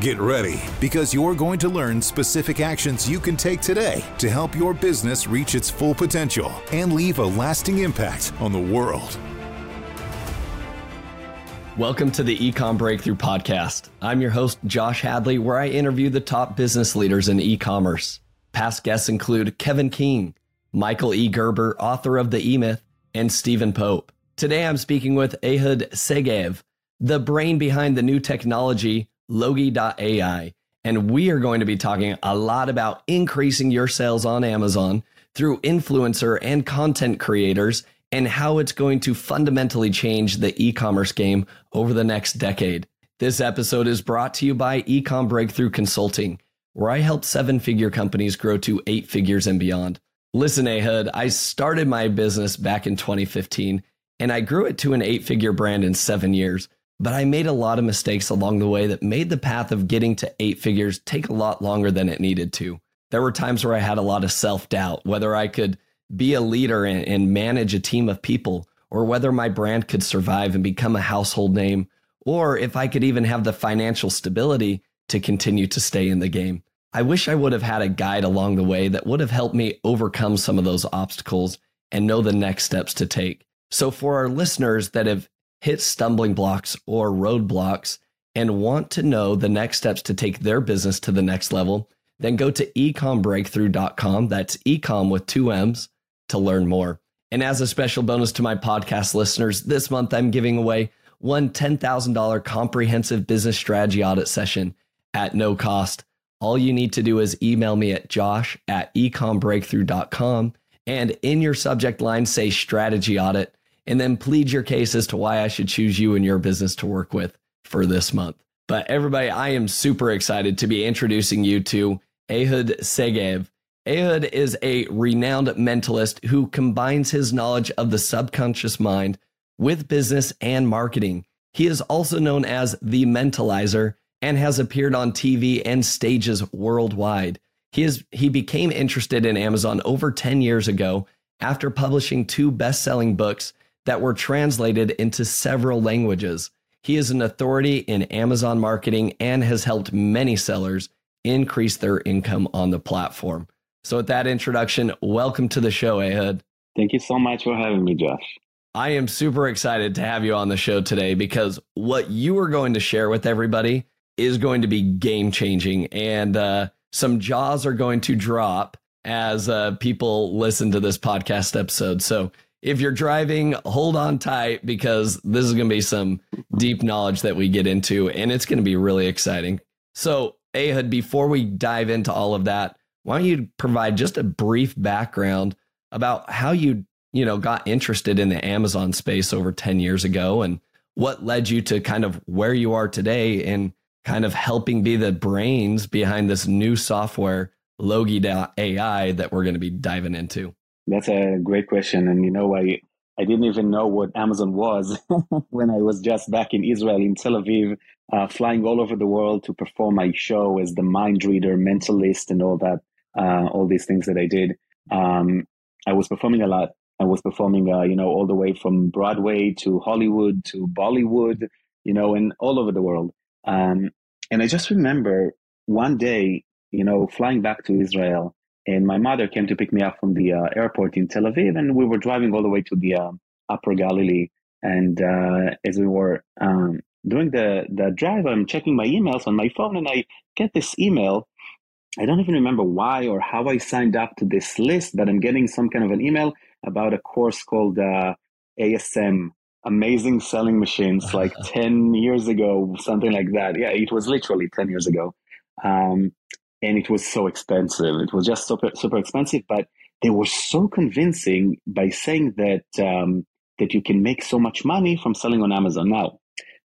Get ready because you're going to learn specific actions you can take today to help your business reach its full potential and leave a lasting impact on the world. Welcome to the Ecom Breakthrough Podcast. I'm your host, Josh Hadley, where I interview the top business leaders in e commerce. Past guests include Kevin King, Michael E. Gerber, author of The E Myth, and Stephen Pope. Today I'm speaking with Ehud Segev, the brain behind the new technology, Logi.ai. And we are going to be talking a lot about increasing your sales on Amazon through influencer and content creators and how it's going to fundamentally change the e commerce game over the next decade. This episode is brought to you by Ecom Breakthrough Consulting, where I help seven figure companies grow to eight figures and beyond. Listen, Ehud, I started my business back in 2015 and I grew it to an eight figure brand in seven years. But I made a lot of mistakes along the way that made the path of getting to eight figures take a lot longer than it needed to. There were times where I had a lot of self doubt, whether I could be a leader and, and, manage a team of people, or whether my brand could survive and become a household name, or if I could even have the financial stability to continue to stay in the game. I wish I would have had a guide along the way that would have helped me overcome some of those obstacles and know the next steps to take. So, for our listeners that have hit stumbling blocks or roadblocks and want to know the next steps to take their business to the next level, then go to ecombreakthrough.com. That's ecom with two M's to learn more. And as a special bonus to my podcast listeners, this month I'm giving away one $10,000 comprehensive business strategy audit session at no cost. All you need to do is email me at josh at ecombreakthrough.com and in your subject line say strategy audit and then plead your case as to why I should choose you and your business to work with for this month. But everybody, I am super excited to be introducing you to Ehud Segev. Ehud is a renowned mentalist who combines his knowledge of the subconscious mind with business and marketing. He is also known as the mentalizer and has appeared on TV and stages worldwide. He is he became interested in Amazon over 10 years ago after publishing two best-selling books that were translated into several languages. He is an authority in Amazon marketing and has helped many sellers increase their income on the platform. So, with that introduction, welcome to the show, Ehud. Thank you so much for having me, Josh. I am super excited to have you on the show today because what you are going to share with everybody is going to be game changing, and uh, some jaws are going to drop as uh, people listen to this podcast episode. So if you're driving, hold on tight because this is going to be some deep knowledge that we get into, and it's going to be really exciting. So, Ehud, before we dive into all of that, why don't you provide just a brief background about how you, you know, got interested in the Amazon space over 10 years ago and what led you to kind of where you are today and kind of helping be the brains behind this new software, Logi.ai, that we're going to be diving into? That's a great question. And you know, I, I didn't even know what Amazon was when I was just back in Israel, in Tel Aviv, uh, flying all over the world to perform my show as the mind reader, mentalist, and all that, uh, all these things that I did. Um, I was performing a lot. I was performing, uh, you know, all the way from Broadway to Hollywood to Bollywood, you know, and all over the world. Um, and I just remember one day, you know, flying back to Israel, and my mother came to pick me up from the uh, airport in Tel Aviv, and we were driving all the way to the uh, Upper Galilee. And uh, as we were um, doing the the drive, I'm checking my emails on my phone, and I get this email. I don't even remember why or how I signed up to this list, but I'm getting some kind of an email about a course called uh, ASM, amazing selling machines like 10 years ago, something like that. Yeah, it was literally 10 years ago. Um, and it was so expensive. It was just super, super expensive, but they were so convincing by saying that, um, that you can make so much money from selling on Amazon. Now,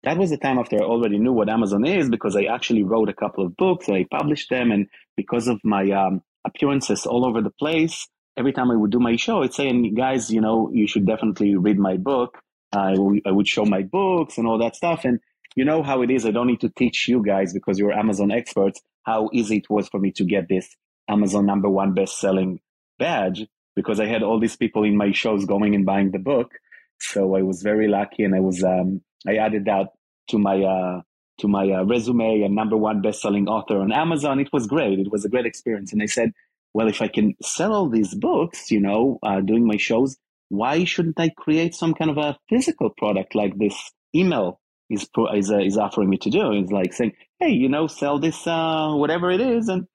that was the time after I already knew what Amazon is because I actually wrote a couple of books and I published them. And because of my um, appearances all over the place, every time I would do my show, I'd say, and guys, you know, you should definitely read my book. I, w- I would show my books and all that stuff. And you know how it is. I don't need to teach you guys because you're Amazon experts how easy it was for me to get this Amazon number one best selling badge because I had all these people in my shows going and buying the book. So I was very lucky and I was, um, I added that to my, uh, to my uh, resume and number one best-selling author on Amazon. It was great. It was a great experience. And I said, well, if I can sell all these books, you know, uh, doing my shows, why shouldn't I create some kind of a physical product like this email is is, uh, is offering me to do? It's like saying, hey, you know, sell this uh, whatever it is, and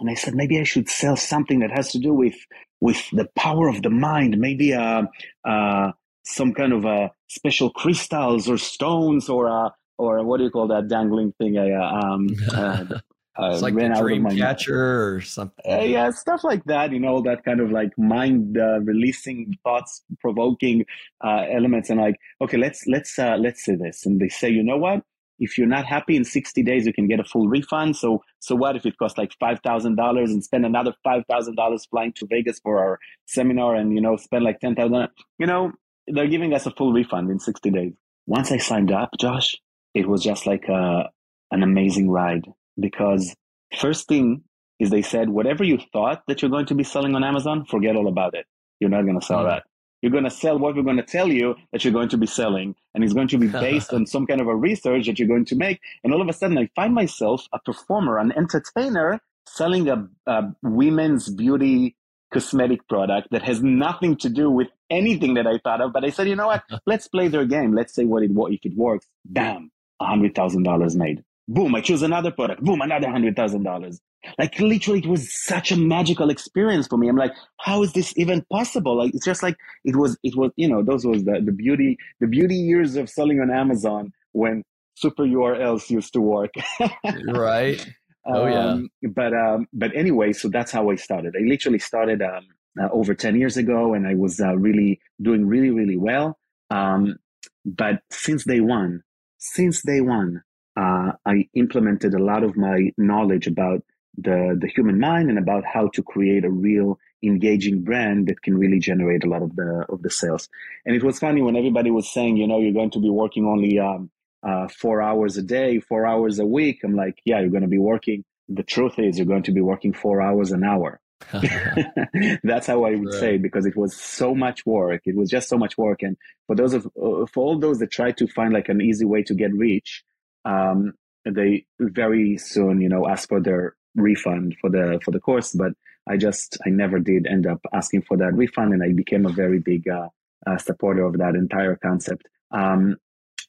and I said maybe I should sell something that has to do with with the power of the mind, maybe uh, uh, some kind of uh, special crystals or stones or uh, or what do you call that dangling thing? I uh, um, uh, uh, it's like ran a dream catcher or something. Uh, yeah, stuff like that. You know, that kind of like mind uh, releasing, thoughts provoking uh, elements. And like, okay, let's let's uh, let's say this. And they say, you know what? If you're not happy in 60 days, you can get a full refund. So so what if it costs like five thousand dollars and spend another five thousand dollars flying to Vegas for our seminar, and you know spend like ten thousand? You know, they're giving us a full refund in 60 days. Once I signed up, Josh, it was just like a, an amazing ride because first thing is they said, whatever you thought that you're going to be selling on Amazon, forget all about it. You're not going to sell mm-hmm. that. You're going to sell what we're going to tell you that you're going to be selling. And it's going to be based on some kind of a research that you're going to make. And all of a sudden, I find myself a performer, an entertainer selling a, a women's beauty cosmetic product that has nothing to do with anything that I thought of. But I said, you know what? Let's play their game. Let's say what it what if it works. Bam, $100,000 made. Boom, I choose another product. Boom, another $100,000. Like literally, it was such a magical experience for me. I'm like, how is this even possible? Like, it's just like, it was, it was, you know, those was the, the beauty, the beauty years of selling on Amazon when super URLs used to work. right. Oh yeah. Um, but, um, but anyway, so that's how I started. I literally started, um, uh, over 10 years ago and I was uh, really doing really, really well. Um, but since day one, since day one, uh, I implemented a lot of my knowledge about the, the human mind and about how to create a real engaging brand that can really generate a lot of the of the sales. And it was funny when everybody was saying, you know, you're going to be working only um, uh, four hours a day, four hours a week. I'm like, yeah, you're going to be working. The truth is, you're going to be working four hours an hour. That's how I would right. say because it was so much work. It was just so much work. And for those of uh, for all those that try to find like an easy way to get rich, um, they very soon, you know, asked for their refund for the for the course. But I just I never did end up asking for that refund, and I became a very big uh, uh, supporter of that entire concept. Um,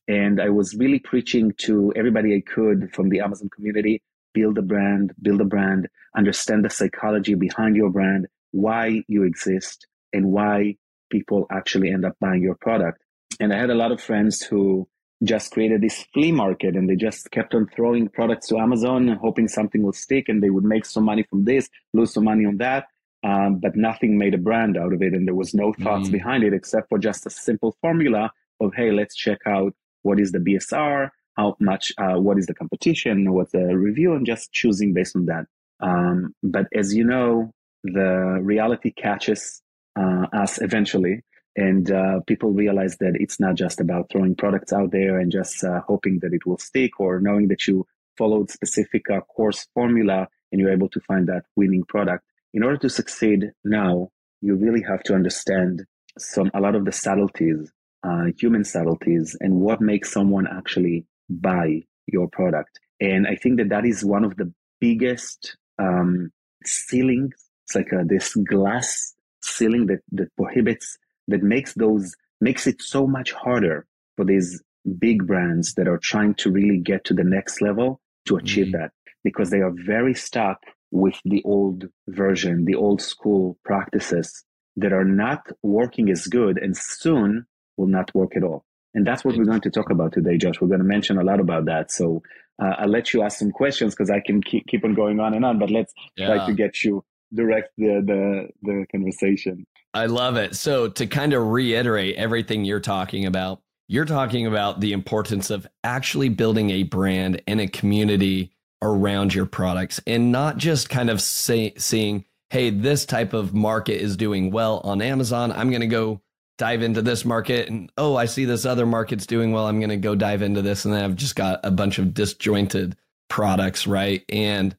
and I was really preaching to everybody I could from the Amazon community build a brand, build a brand, understand the psychology behind your brand, why you exist, and why people actually end up buying your product. And I had a lot of friends who just created this flea market and they just kept on throwing products to Amazon, hoping something will stick and they would make some money from this, lose some money on that. Um, but nothing made a brand out of it. And there was no thoughts mm. behind it except for just a simple formula of, hey, let's check out what is the BSR, how much, uh, what is the competition, what's the review, and just choosing based on that. Um, but as you know, the reality catches uh, us eventually, and uh, people realize that it's not just about throwing products out there and just uh, hoping that it will stick, or knowing that you followed specific uh, course formula and you're able to find that winning product. In order to succeed now, you really have to understand some a lot of the subtleties, uh, human subtleties, and what makes someone actually buy your product. And I think that that is one of the biggest um, ceilings. It's like uh, this glass ceiling that, that prohibits, that makes those, makes it so much harder for these big brands that are trying to really get to the next level to achieve mm-hmm. that because they are very stuck with the old version, the old school practices that are not working as good and soon will not work at all. And that's what we're going to talk about today, Josh. We're going to mention a lot about that. So uh, I'll let you ask some questions because I can keep, keep on going on and on, but let's yeah. try to get you direct the, the, the conversation. I love it. So to kind of reiterate everything you're talking about, you're talking about the importance of actually building a brand and a community around your products and not just kind of say, seeing, hey, this type of market is doing well on Amazon. I'm going to go dive into this market. And oh, I see this other market's doing well. I'm going to go dive into this. And then I've just got a bunch of disjointed products, right? And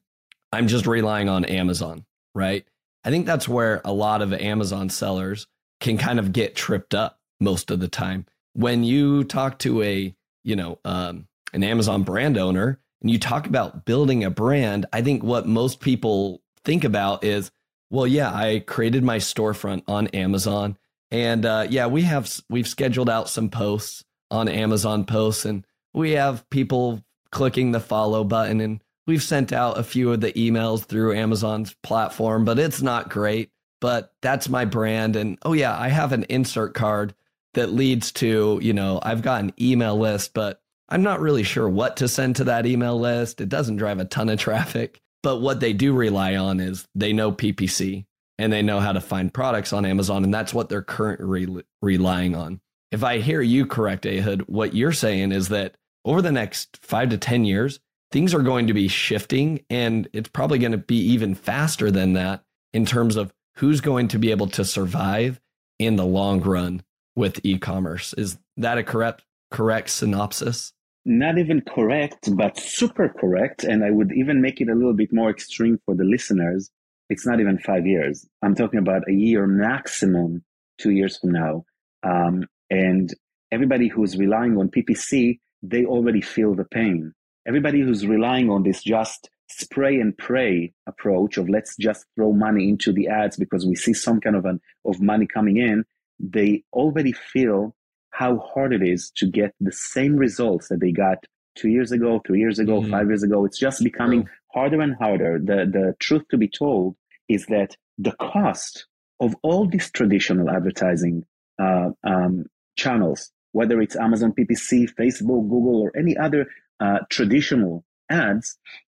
I'm just relying on Amazon, right? I think that's where a lot of Amazon sellers can kind of get tripped up most of the time. When you talk to a, you know, um, an Amazon brand owner and you talk about building a brand, I think what most people think about is, well, yeah, I created my storefront on Amazon, and uh, yeah, we have we've scheduled out some posts on Amazon posts, and we have people clicking the follow button, and we've sent out a few of the emails through Amazon's platform, but it's not great. But that's my brand, and oh yeah, I have an insert card that leads to you know I've got an email list, but I'm not really sure what to send to that email list. It doesn't drive a ton of traffic. But what they do rely on is they know PPC and they know how to find products on Amazon. And that's what they're currently re- relying on. If I hear you correct, Ehud, what you're saying is that over the next five to 10 years, things are going to be shifting and it's probably going to be even faster than that in terms of who's going to be able to survive in the long run with e-commerce. Is that a correct correct synopsis? not even correct, but super correct. And I would even make it a little bit more extreme for the listeners. It's not even five years. I'm talking about a year maximum, two years from now. Um, and everybody who's relying on PPC, they already feel the pain. Everybody who's relying on this just spray and pray approach of let's just throw money into the ads because we see some kind of an of money coming in, they already feel how hard it is to get the same results that they got two years ago, three years ago, mm-hmm. five years ago. It's just becoming harder and harder. The, the truth to be told is that the cost of all these traditional advertising uh, um, channels, whether it's Amazon PPC, Facebook, Google, or any other uh, traditional ads,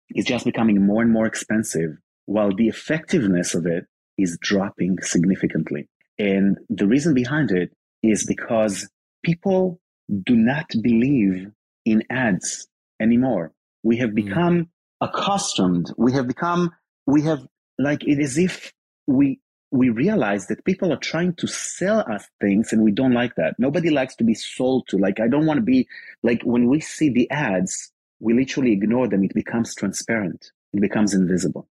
is just becoming more and more expensive, while the effectiveness of it is dropping significantly. And the reason behind it is because people do not believe in ads anymore. We have hmm. become mm. accustomed. We have become, we have like it is if we, we realize that people are trying to sell us things and we don't like that. Nobody likes to be sold to. Like, I don't want to be like when we see the ads, we literally ignore them. It becomes transparent. It becomes invisible.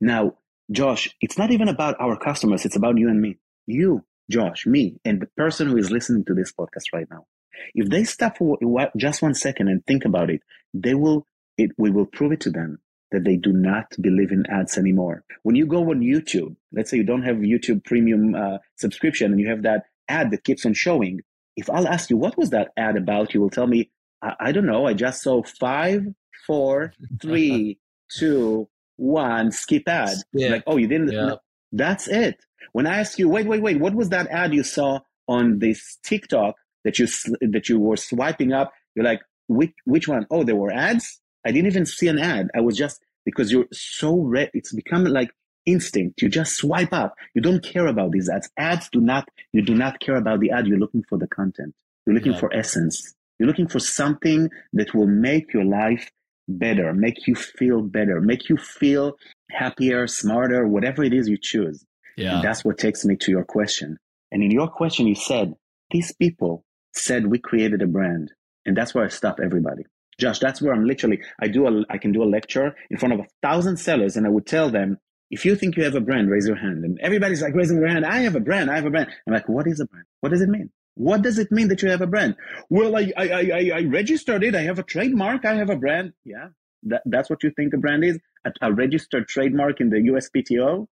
Now, Josh, it's not even about our customers. It's about you and me. You Josh, me, and the person who is listening to this podcast right now, if they stop for just one second and think about it, they will, it, we will prove it to them that they do not believe in ads anymore. When you go on YouTube, let's say you don't have YouTube premium uh, subscription and you have that ad that keeps on showing. If I'll ask you, what was that ad about? You will tell me, I, I don't know. I just saw five, four, three, two, one, skip ad. Yeah. Like, oh, you didn't. Yeah. That's it. When I ask you, wait, wait, wait, what was that ad you saw on this TikTok that you that you were swiping up? You're like, which which one? Oh, there were ads. I didn't even see an ad. I was just because you're so red. It's become like instinct. You just swipe up. You don't care about these ads. Ads do not. You do not care about the ad. You're looking for the content. You're looking yeah. for essence. You're looking for something that will make your life better, make you feel better, make you feel happier, smarter, whatever it is you choose. Yeah. And that's what takes me to your question. And in your question, you said, these people said we created a brand. And that's where I stop everybody. Josh, that's where I'm literally, I do a, I can do a lecture in front of a thousand sellers and I would tell them, if you think you have a brand, raise your hand. And everybody's like raising their hand. I have a brand. I have a brand. I'm like, what is a brand? What does it mean? What does it mean that you have a brand? Well, I, I, I, I registered it. I have a trademark. I have a brand. Yeah. That, that's what you think a brand is? A, a registered trademark in the USPTO?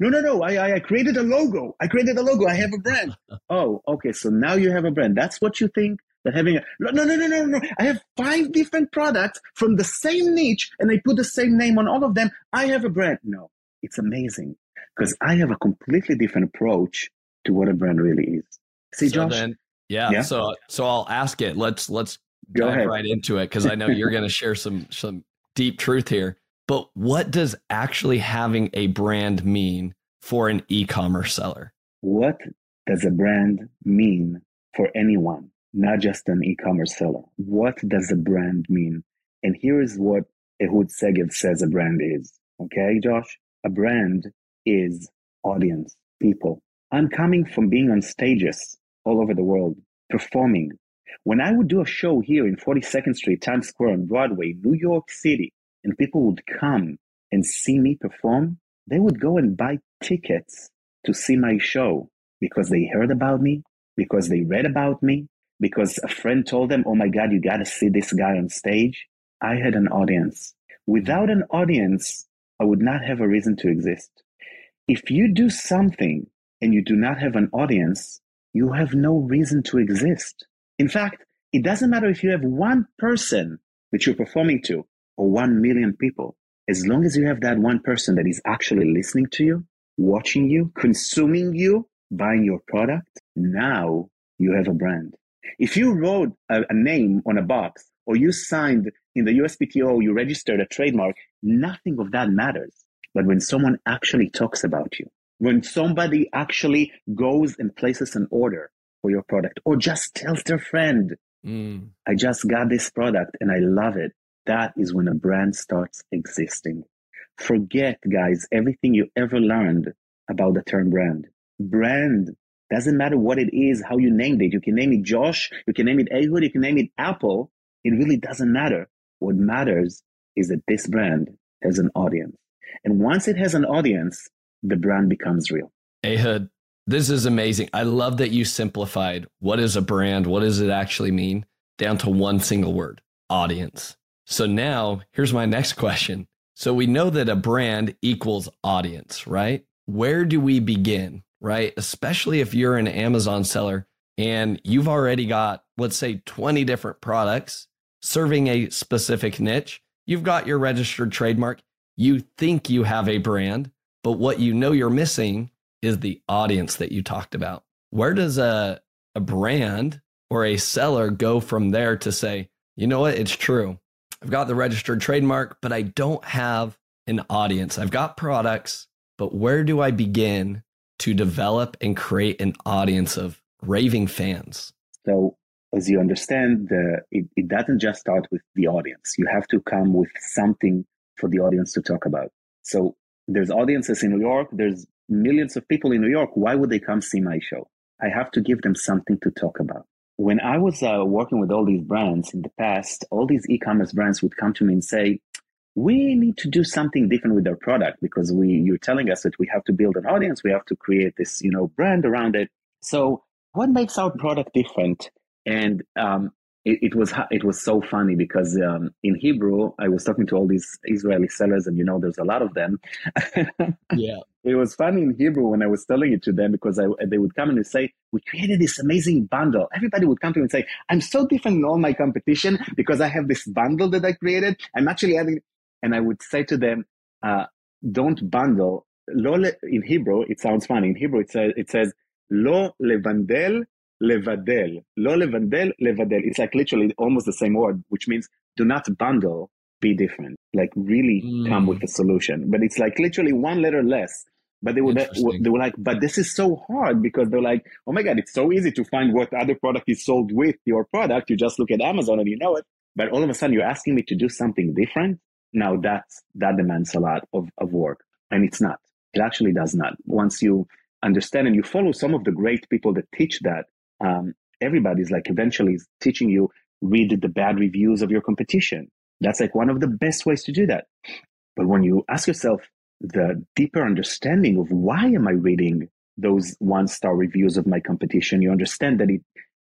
No, no, no. I, I created a logo. I created a logo. I have a brand. oh, okay. So now you have a brand. That's what you think that having a, no, no, no, no, no, no. I have five different products from the same niche and I put the same name on all of them. I have a brand. No, it's amazing because I have a completely different approach to what a brand really is. See, so Josh? Then, yeah, yeah. So, so I'll ask it. Let's, let's Go right into it because I know you're going to share some, some deep truth here. But what does actually having a brand mean for an e commerce seller? What does a brand mean for anyone, not just an e commerce seller? What does a brand mean? And here is what Ehud Segev says a brand is. Okay, Josh? A brand is audience, people. I'm coming from being on stages all over the world, performing. When I would do a show here in 42nd Street, Times Square, on Broadway, New York City, and people would come and see me perform, they would go and buy tickets to see my show because they heard about me, because they read about me, because a friend told them, Oh my God, you got to see this guy on stage. I had an audience. Without an audience, I would not have a reason to exist. If you do something and you do not have an audience, you have no reason to exist. In fact, it doesn't matter if you have one person that you're performing to or one million people. As long as you have that one person that is actually listening to you, watching you, consuming you, buying your product, now you have a brand. If you wrote a, a name on a box or you signed in the USPTO, you registered a trademark, nothing of that matters. But when someone actually talks about you, when somebody actually goes and places an order for your product or just tells their friend, mm. I just got this product and I love it, that is when a brand starts existing. Forget, guys, everything you ever learned about the term brand. Brand doesn't matter what it is, how you named it. You can name it Josh, you can name it Ehud, you can name it Apple. It really doesn't matter. What matters is that this brand has an audience. And once it has an audience, the brand becomes real. Ehud, this is amazing. I love that you simplified what is a brand, what does it actually mean, down to one single word audience. So now here's my next question. So we know that a brand equals audience, right? Where do we begin? Right? Especially if you're an Amazon seller and you've already got, let's say, 20 different products serving a specific niche. You've got your registered trademark. You think you have a brand, but what you know you're missing is the audience that you talked about. Where does a, a brand or a seller go from there to say, you know what, it's true. I've got the registered trademark, but I don't have an audience. I've got products, but where do I begin to develop and create an audience of raving fans? So, as you understand, the, it, it doesn't just start with the audience. You have to come with something for the audience to talk about. So, there's audiences in New York, there's millions of people in New York. Why would they come see my show? I have to give them something to talk about. When I was uh, working with all these brands in the past, all these e commerce brands would come to me and say, we need to do something different with our product because we you're telling us that we have to build an audience. We have to create this you know brand around it. So what makes our product different? And um, it, it, was it was so funny because um, in hebrew i was talking to all these israeli sellers and you know there's a lot of them. Yeah. It was funny in hebrew when i was telling it to them because I, they would come and say we created this amazing bundle. Everybody would come to me and say i'm so different than all my competition because i have this bundle that i created. I'm actually adding and I would say to them, uh, don't bundle. Lo in Hebrew, it sounds funny. In Hebrew, it says, it says lo levandel levadel. Lo levandel levadel. It's like literally almost the same word, which means do not bundle, be different. Like really mm. come with a solution. But it's like literally one letter less. But they were they were like, but this is so hard because they're like, oh my god, it's so easy to find what other product is sold with your product. You just look at Amazon and you know it. But all of a sudden, you're asking me to do something different. Now that's, that demands a lot of, of work and it's not. It actually does not. Once you understand and you follow some of the great people that teach that, um, everybody's like eventually teaching you read the bad reviews of your competition. That's like one of the best ways to do that. But when you ask yourself the deeper understanding of why am I reading those one star reviews of my competition, you understand that it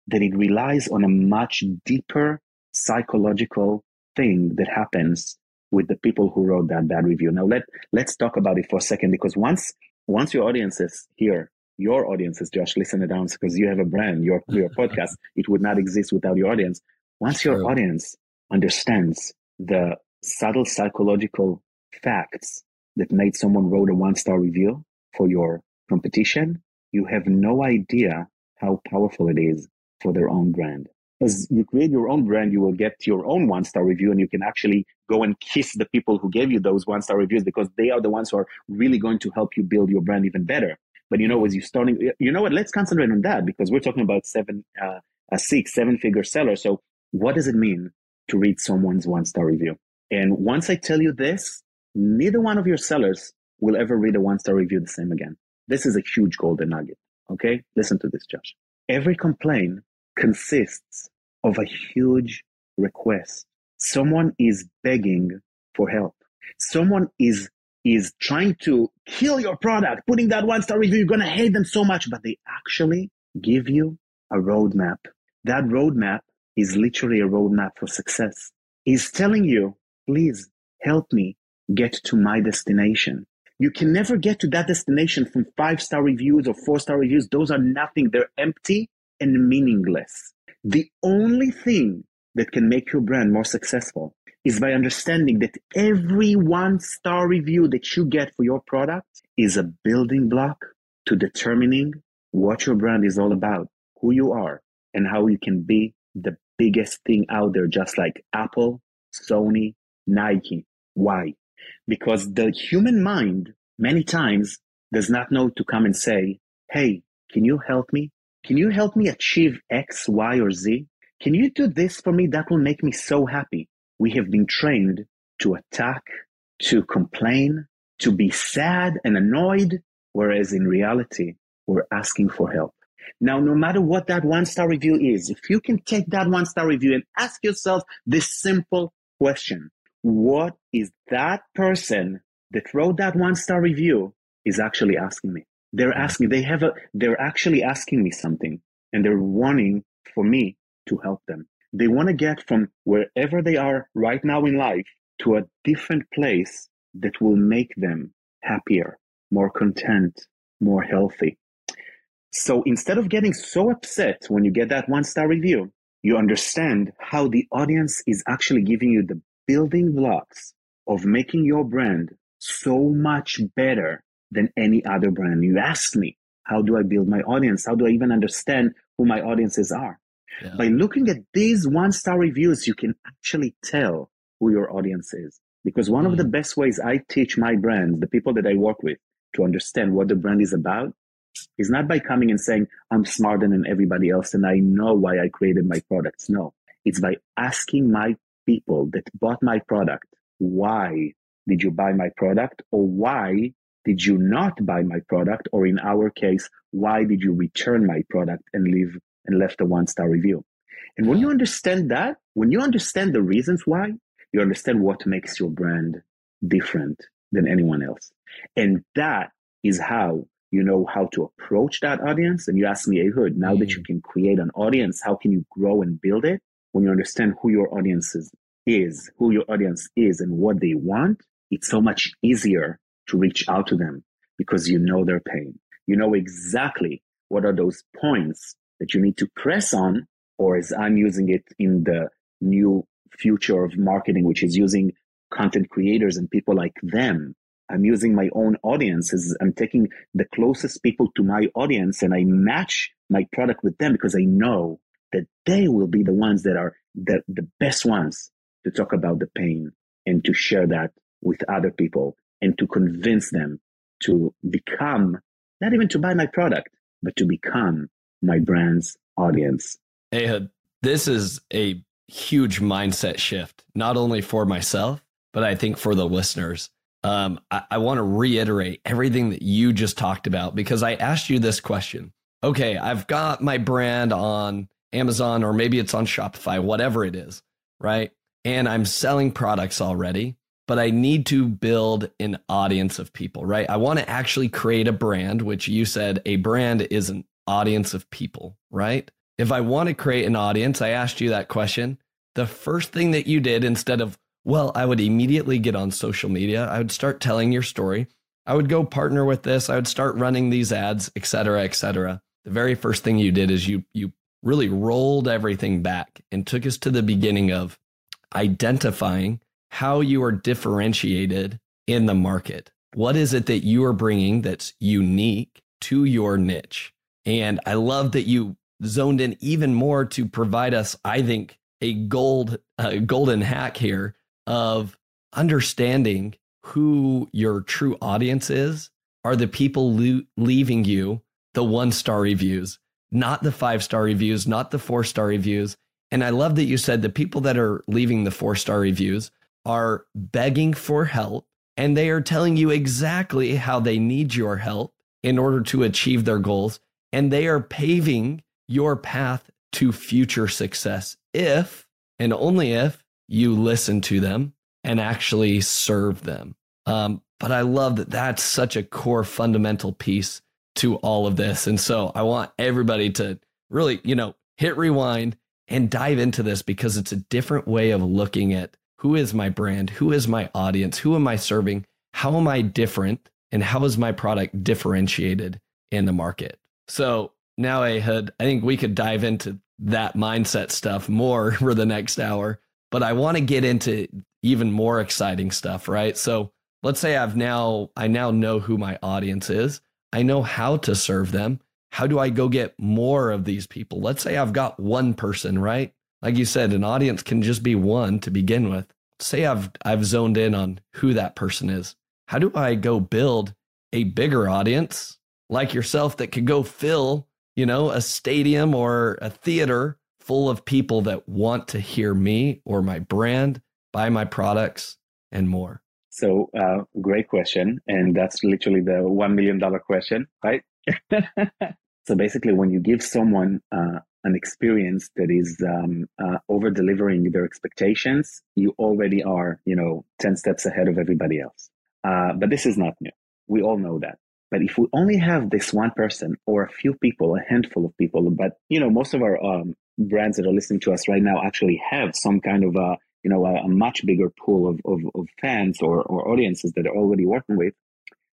that it relies on a much deeper psychological thing that happens with the people who wrote that bad review. Now let let's talk about it for a second because once once your audiences here, your audiences, Josh, listen to down because you have a brand, your your podcast, it would not exist without your audience. Once your audience understands the subtle psychological facts that made someone wrote a one star review for your competition, you have no idea how powerful it is for their own brand as you create your own brand, you will get your own one star review and you can actually go and kiss the people who gave you those one star reviews because they are the ones who are really going to help you build your brand even better. But you know, as you're starting, you know what? Let's concentrate on that because we're talking about seven, uh, a six, seven figure seller. So what does it mean to read someone's one star review? And once I tell you this, neither one of your sellers will ever read a one star review the same again. This is a huge golden nugget. Okay. Listen to this, Josh. Every complaint consists of a huge request. Someone is begging for help. Someone is is trying to kill your product, putting that one star review. You're going to hate them so much, but they actually give you a roadmap. That roadmap is literally a roadmap for success. He's telling you, please help me get to my destination. You can never get to that destination from five star reviews or four star reviews. Those are nothing. They're empty and meaningless. The only thing that can make your brand more successful is by understanding that every one star review that you get for your product is a building block to determining what your brand is all about, who you are, and how you can be the biggest thing out there, just like Apple, Sony, Nike. Why? Because the human mind many times does not know to come and say, Hey, can you help me? Can you help me achieve X, Y, or Z? Can you do this for me? That will make me so happy. We have been trained to attack, to complain, to be sad and annoyed, whereas in reality, we're asking for help. Now, no matter what that one star review is, if you can take that one star review and ask yourself this simple question, what is that person that wrote that one star review is actually asking me? They're asking, they have a, they're actually asking me something and they're wanting for me to help them. They want to get from wherever they are right now in life to a different place that will make them happier, more content, more healthy. So instead of getting so upset when you get that one star review, you understand how the audience is actually giving you the building blocks of making your brand so much better than any other brand. You ask me, how do I build my audience? How do I even understand who my audiences are? Yeah. By looking at these one star reviews, you can actually tell who your audience is. Because one mm. of the mm. best ways I teach my brands, the people that I work with, to understand what the brand is about is not by coming and saying, I'm smarter than everybody else and I know why I created my products. No, it's by asking my people that bought my product, why did you buy my product or why did you not buy my product? Or in our case, why did you return my product and leave and left a one star review? And when you understand that, when you understand the reasons why, you understand what makes your brand different than anyone else. And that is how you know how to approach that audience. And you ask me, Ehud, now mm. that you mm. can create an audience, how can you grow and build it? When you understand who your audience is, is who your audience is and what they want, it's so much easier to reach out to them because you know their pain. You know exactly what are those points that you need to press on, or as I'm using it in the new future of marketing, which is using content creators and people like them. I'm using my own audiences. I'm taking the closest people to my audience and I match my product with them because I know that they will be the ones that are the, the best ones to talk about the pain and to share that with other people and to convince them to become, not even to buy my product, but to become my brand's audience. Ehud, this is a huge mindset shift, not only for myself, but I think for the listeners. Um, I, I want to reiterate everything that you just talked about because I asked you this question. Okay, I've got my brand on Amazon or maybe it's on Shopify, whatever it is, right? And I'm selling products already but I need to build an audience of people, right? I want to actually create a brand, which you said a brand is an audience of people, right? If I want to create an audience, I asked you that question. The first thing that you did instead of, well, I would immediately get on social media, I would start telling your story. I would go partner with this. I would start running these ads, et cetera, et cetera. The very first thing you did is you you really rolled everything back and took us to the beginning of identifying how you are differentiated in the market. What is it that you are bringing that's unique to your niche? And I love that you zoned in even more to provide us, I think, a gold, uh, golden hack here of understanding who your true audience is are the people lo- leaving you the one star reviews, not the five star reviews, not the four star reviews. And I love that you said the people that are leaving the four star reviews are begging for help and they are telling you exactly how they need your help in order to achieve their goals. And they are paving your path to future success if and only if you listen to them and actually serve them. Um, but I love that that's such a core fundamental piece to all of this. And so I want everybody to really, you know, hit rewind and dive into this because it's a different way of looking at who is my brand, who is my audience, who am I serving, how am I different, and how is my product differentiated in the market. So now, Ehud, I think we could dive into that mindset stuff more for the next hour, but I want to get into even more exciting stuff, right? So let's say I've now, I now know who my audience is. I know how to serve them. How do I go get more of these people? Let's say I've got one person, right? Like you said, an audience can just be one to begin with. Say I've I've zoned in on who that person is. How do I go build a bigger audience like yourself that could go fill, you know, a stadium or a theater full of people that want to hear me or my brand, buy my products and more? So, uh, great question. And that's literally the $1 million question, right? so, basically, when you give someone uh, an experience that is um, uh, over delivering their expectations, you already are, you know, 10 steps ahead of everybody else. Uh, but this is not new. We all know that. But if we only have this one person or a few people, a handful of people, but you know, most of our um, brands that are listening to us right now actually have some kind of a you know a, a much bigger pool of, of, of fans or, or audiences that are already working with.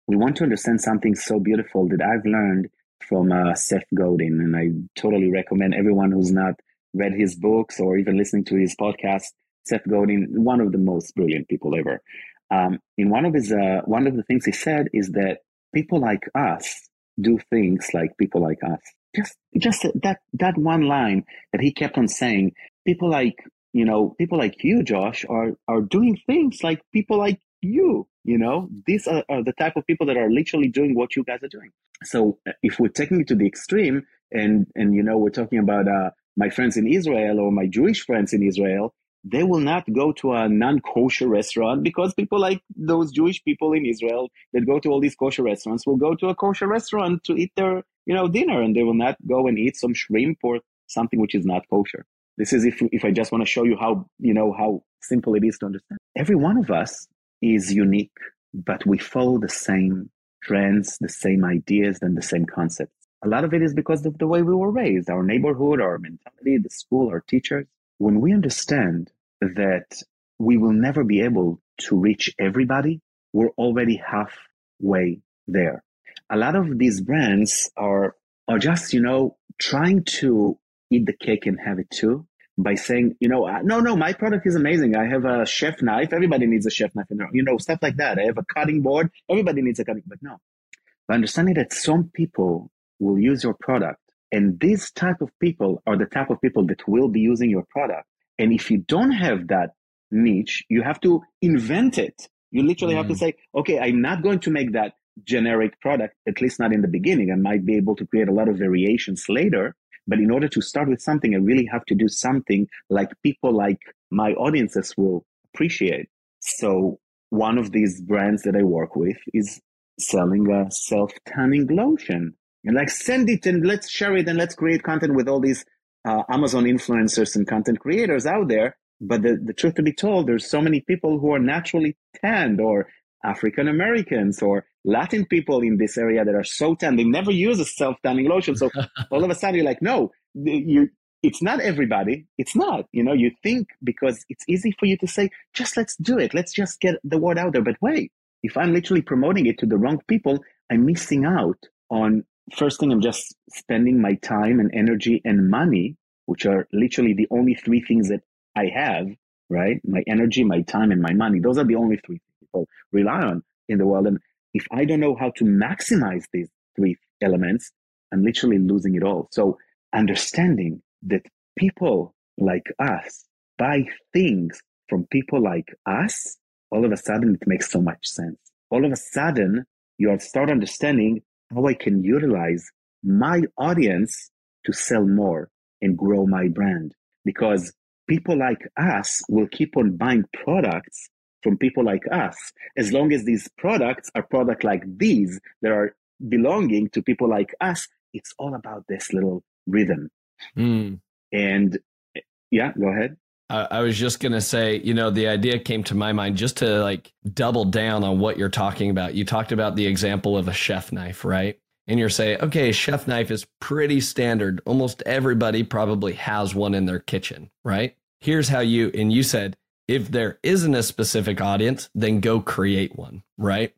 We want to understand something so beautiful that I've learned from uh, Seth Godin, and I totally recommend everyone who's not read his books or even listening to his podcast. Seth Godin, one of the most brilliant people ever. Um, in one of his uh, one of the things he said is that people like us do things like people like us. Just just that that one line that he kept on saying. People like you know people like you, Josh, are are doing things like people like you. You know, these are, are the type of people that are literally doing what you guys are doing. So if we're taking it to the extreme, and and you know we're talking about uh, my friends in Israel or my Jewish friends in Israel, they will not go to a non-kosher restaurant because people like those Jewish people in Israel that go to all these kosher restaurants will go to a kosher restaurant to eat their, you know, dinner and they will not go and eat some shrimp or something which is not kosher. This is if, if I just want to show you how, you know, how simple it is to understand. Every one of us is unique, but we follow the same trends, the same ideas, and the same concepts. A lot of it is because of the way we were raised, our neighborhood, our mentality, the school, our teachers. When we understand that we will never be able to reach everybody, we're already halfway there. A lot of these brands are, are just, you know, trying to eat the cake and have it too by saying, you know, uh, no, no, my product is amazing. I have a chef knife. Everybody needs a chef knife, and you know, stuff like that. I have a cutting board. Everybody needs a cutting, board. but no. By understanding that some people will use your product, and these type of people are the type of people that will be using your product, and if you don't have that niche, you have to invent it. You literally mm. have to mm. say, okay, I'm not going to make that generic product, at least not in the beginning. I might be able to create a lot of variations later. But in order to start with something, I really have to do something like people like my audiences will appreciate. So one of these brands that I work with is selling a self tanning lotion. And like send it and let's share it and let's create content with all these uh, Amazon influencers and content creators out there. But the, the truth to be told, there's so many people who are naturally tanned or African Americans or Latin people in this area that are so tan. They never use a self tanning lotion. So all of a sudden you're like, no, you, it's not everybody. It's not, you know, you think because it's easy for you to say, just let's do it. Let's just get the word out there. But wait, if I'm literally promoting it to the wrong people, I'm missing out on first thing, I'm just spending my time and energy and money, which are literally the only three things that I have, right? My energy, my time, and my money. Those are the only three people rely on in the world. And if I don't know how to maximize these three elements, I'm literally losing it all. So understanding that people like us buy things from people like us, all of a sudden it makes so much sense. All of a sudden, you start understanding how I can utilize my audience to sell more and grow my brand. Because people like us will keep on buying products from people like us, as long as these products are product like these that are belonging to people like us. It's all about this little rhythm. Mm. And yeah, go ahead. I, I was just gonna say, you know, the idea came to my mind just to like double down on what you're talking about. You talked about the example of a chef knife, right? And you're saying, okay, chef knife is pretty standard. Almost everybody probably has one in their kitchen, right? Here's how you, and you said, if there isn't a specific audience, then go create one, right?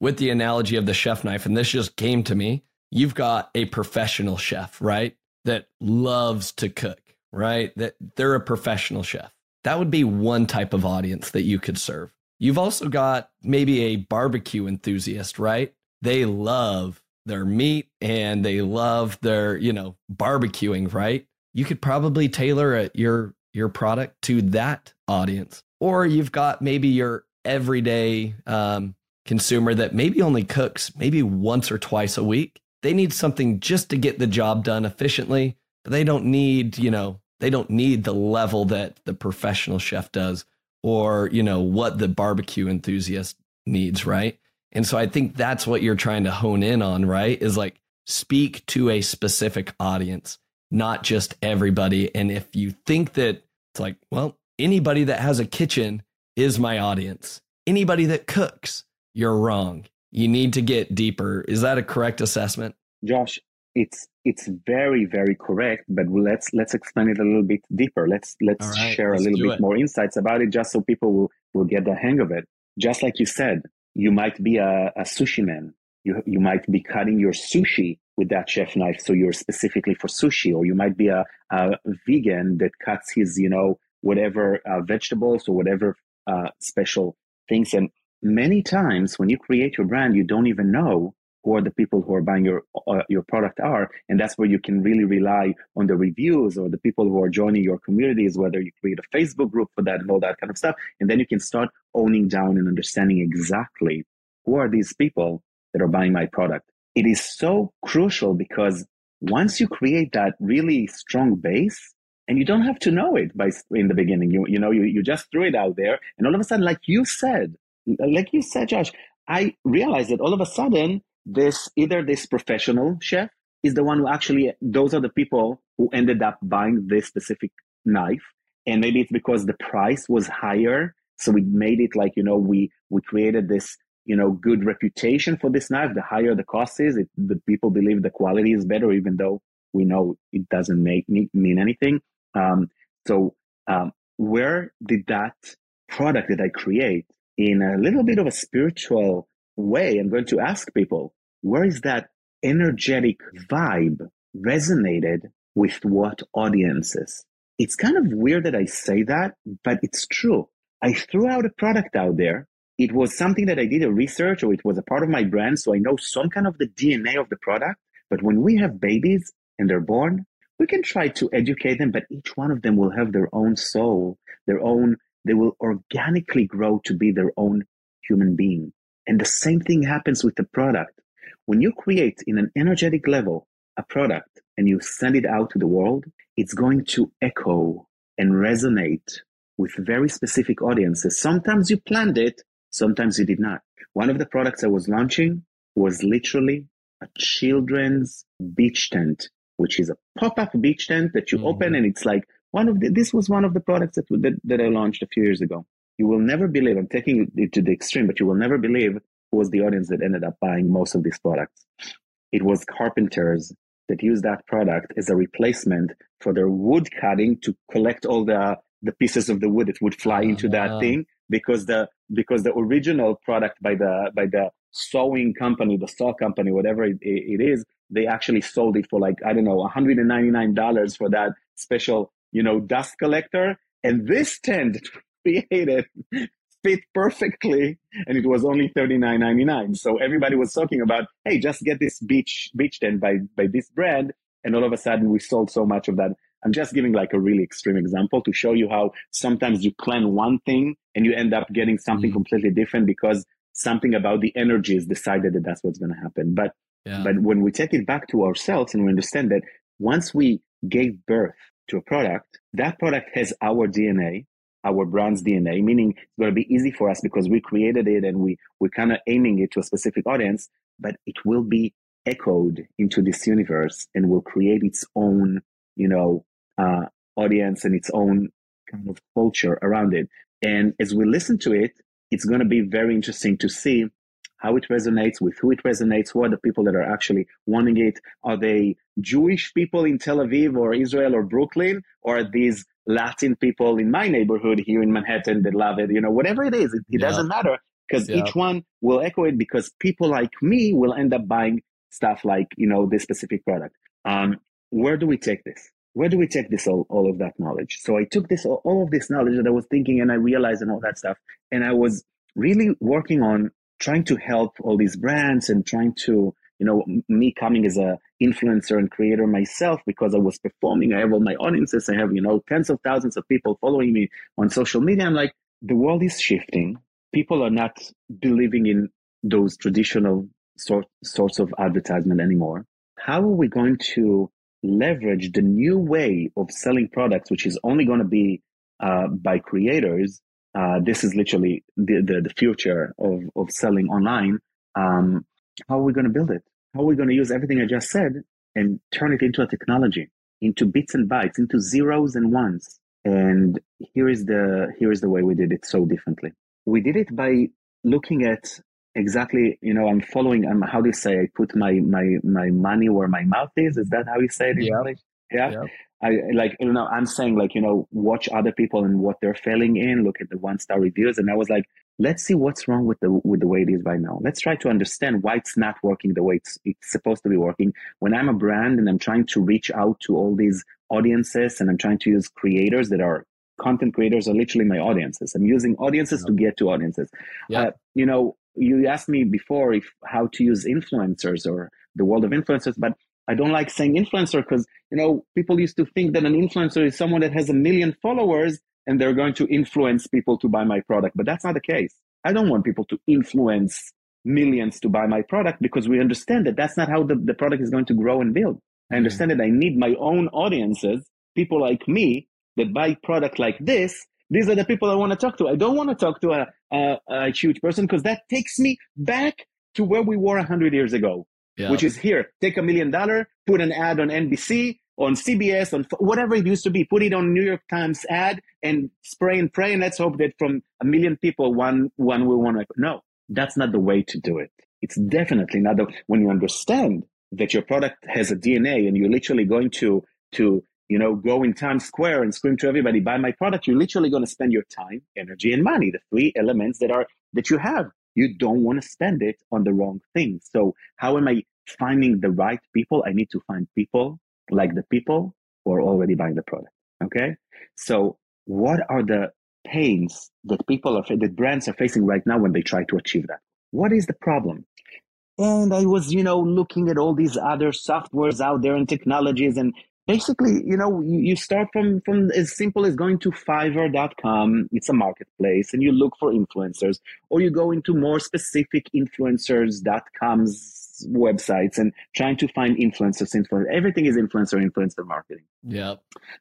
With the analogy of the chef knife, and this just came to me, you've got a professional chef, right? That loves to cook right? That they're a professional chef. That would be one type of audience that you could serve. You've also got maybe a barbecue enthusiast, right? They love their meat and they love their, you know, barbecuing, right? You could probably tailor a, your your product to that audience. Or you've got maybe your everyday um, consumer that maybe only cooks maybe once or twice a week. They need something just to get the job done efficiently, but they don't need, you know, they don't need the level that the professional chef does or, you know, what the barbecue enthusiast needs, right? And so I think that's what you're trying to hone in on, right? Is like speak to a specific audience, not just everybody. And if you think that it's like, well, anybody that has a kitchen is my audience. Anybody that cooks, you're wrong. You need to get deeper. Is that a correct assessment? Josh, it's it's very very correct but let's let's explain it a little bit deeper let's let's right, share let's a little bit it. more insights about it just so people will will get the hang of it just like you said you might be a, a sushi man you you might be cutting your sushi with that chef knife so you're specifically for sushi or you might be a, a vegan that cuts his you know whatever uh, vegetables or whatever uh, special things. And many times when you create your brand you don't even know who are the people who are buying your uh, your product are. And that's where you can really rely on the reviews or the people who are joining your communities whether you create a facebook group for that and all that kind of stuff. And then you can start owning down and understanding exactly who are these people that are buying my product. It is so crucial because once you create that really strong base and you don't have to know it by in the beginning you, you know you, you just threw it out there and all of a sudden like you said like you said josh i realized that all of a sudden this either this professional chef is the one who actually those are the people who ended up buying this specific knife and maybe it's because the price was higher so we made it like you know we we created this you know good reputation for this knife the higher the cost is it, the people believe the quality is better even though we know it doesn't make mean anything um, so um, where did that product that i create in a little bit of a spiritual way, I'm going to ask people, where is that energetic vibe resonated with what audiences? It's kind of weird that I say that, but it's true. I threw out a product out there. It was something that I did a research or it was a part of my brand. So I know some kind of the DNA of the product. But when we have babies and they're born, we can try to educate them, but each one of them will have their own soul, their own, they will organically grow to be their own human being. And the same thing happens with the product. When you create in an energetic level a product and you send it out to the world, it's going to echo and resonate with very specific audiences. Sometimes you planned it, sometimes you did not. One of the products I was launching was literally a children's beach tent, which is a pop-up beach tent that you mm-hmm. open and it's like one of the, this was one of the products that, that, that I launched a few years ago. You will never believe, I'm taking it to the extreme, but you will never believe who was the audience that ended up buying most of these products. It was carpenters that used that product as a replacement for their wood cutting to collect all the, the pieces of the wood that would fly into that uh-huh. thing because the because the original product by the by the sewing company, the saw company, whatever it, it is, they actually sold it for like I don't know, $199 for that special, you know, dust collector. And this tent created fit perfectly and it was only $39.99 so everybody was talking about hey just get this beach beach tent by by this brand. And all of a sudden we sold so much of that i'm just giving like a really extreme example to show you how sometimes you plan one thing and you end up getting something mm-hmm. completely different because something about the energy is decided that that's what's going to happen but yeah. but when we take it back to ourselves and we understand that once we gave birth to a product that product has our dna our brand's DNA, meaning it's going to be easy for us because we created it and we, we're kind of aiming it to a specific audience, but it will be echoed into this universe and will create its own, you know, uh, audience and its own kind of culture around it. And as we listen to it, it's going to be very interesting to see how it resonates, with who it resonates, who are the people that are actually wanting it. Are they Jewish people in Tel Aviv or Israel or Brooklyn? Or are these Latin people in my neighborhood here in Manhattan that love it? You know, whatever it is, it, it yeah. doesn't matter because yeah. each one will echo it because people like me will end up buying stuff like, you know, this specific product. Um, where do we take this? Where do we take this all, all of that knowledge? So I took this all of this knowledge that I was thinking and I realized and all that stuff, and I was really working on trying to help all these brands and trying to you know me coming as a influencer and creator myself because i was performing i have all my audiences i have you know tens of thousands of people following me on social media. I'm like the world is shifting. People are not believing in those traditional sort, sorts of advertisement anymore. How are we going to leverage the new way of selling products which is only going to be uh, by creators uh, this is literally the, the, the, future of, of selling online. Um, how are we going to build it? How are we going to use everything I just said and turn it into a technology, into bits and bytes, into zeros and ones? And here is the here is the way we did it so differently. We did it by looking at exactly, you know, I'm following. I'm how do you say? I put my my my money where my mouth is. Is that how you say it in yeah. English? Yeah. yeah. I like you know I'm saying like you know watch other people and what they're failing in. Look at the one star reviews, and I was like, let's see what's wrong with the with the way it is right now. Let's try to understand why it's not working the way it's it's supposed to be working. When I'm a brand and I'm trying to reach out to all these audiences and I'm trying to use creators that are content creators are literally my audiences. I'm using audiences to get to audiences. Yeah. Uh, you know, you asked me before if how to use influencers or the world of influencers, but I don't like saying influencer because, you know, people used to think that an influencer is someone that has a million followers and they're going to influence people to buy my product. But that's not the case. I don't want people to influence millions to buy my product because we understand that that's not how the, the product is going to grow and build. I understand mm-hmm. that I need my own audiences, people like me that buy product like this. These are the people I want to talk to. I don't want to talk to a, a, a huge person because that takes me back to where we were 100 years ago yeah. which is here, take a million dollar, put an ad on NBC, on CBS, on whatever it used to be, put it on New York Times ad and spray and pray. And let's hope that from a million people, one, one will want to, no, that's not the way to do it. It's definitely not the, when you understand that your product has a DNA and you're literally going to, to, you know, go in Times Square and scream to everybody, buy my product, you're literally going to spend your time, energy, and money, the three elements that are, that you have you don't want to spend it on the wrong things. So how am I finding the right people? I need to find people like the people who are already buying the product. Okay. So what are the pains that people are, that brands are facing right now when they try to achieve that? What is the problem? And I was, you know, looking at all these other softwares out there and technologies and basically, you know, you, you start from, from as simple as going to fiverr.com. It's a marketplace and you look for influencers or you go into more specific influencers.com's websites and trying to find influencers, influencers. Everything is influencer, influencer marketing. Yeah.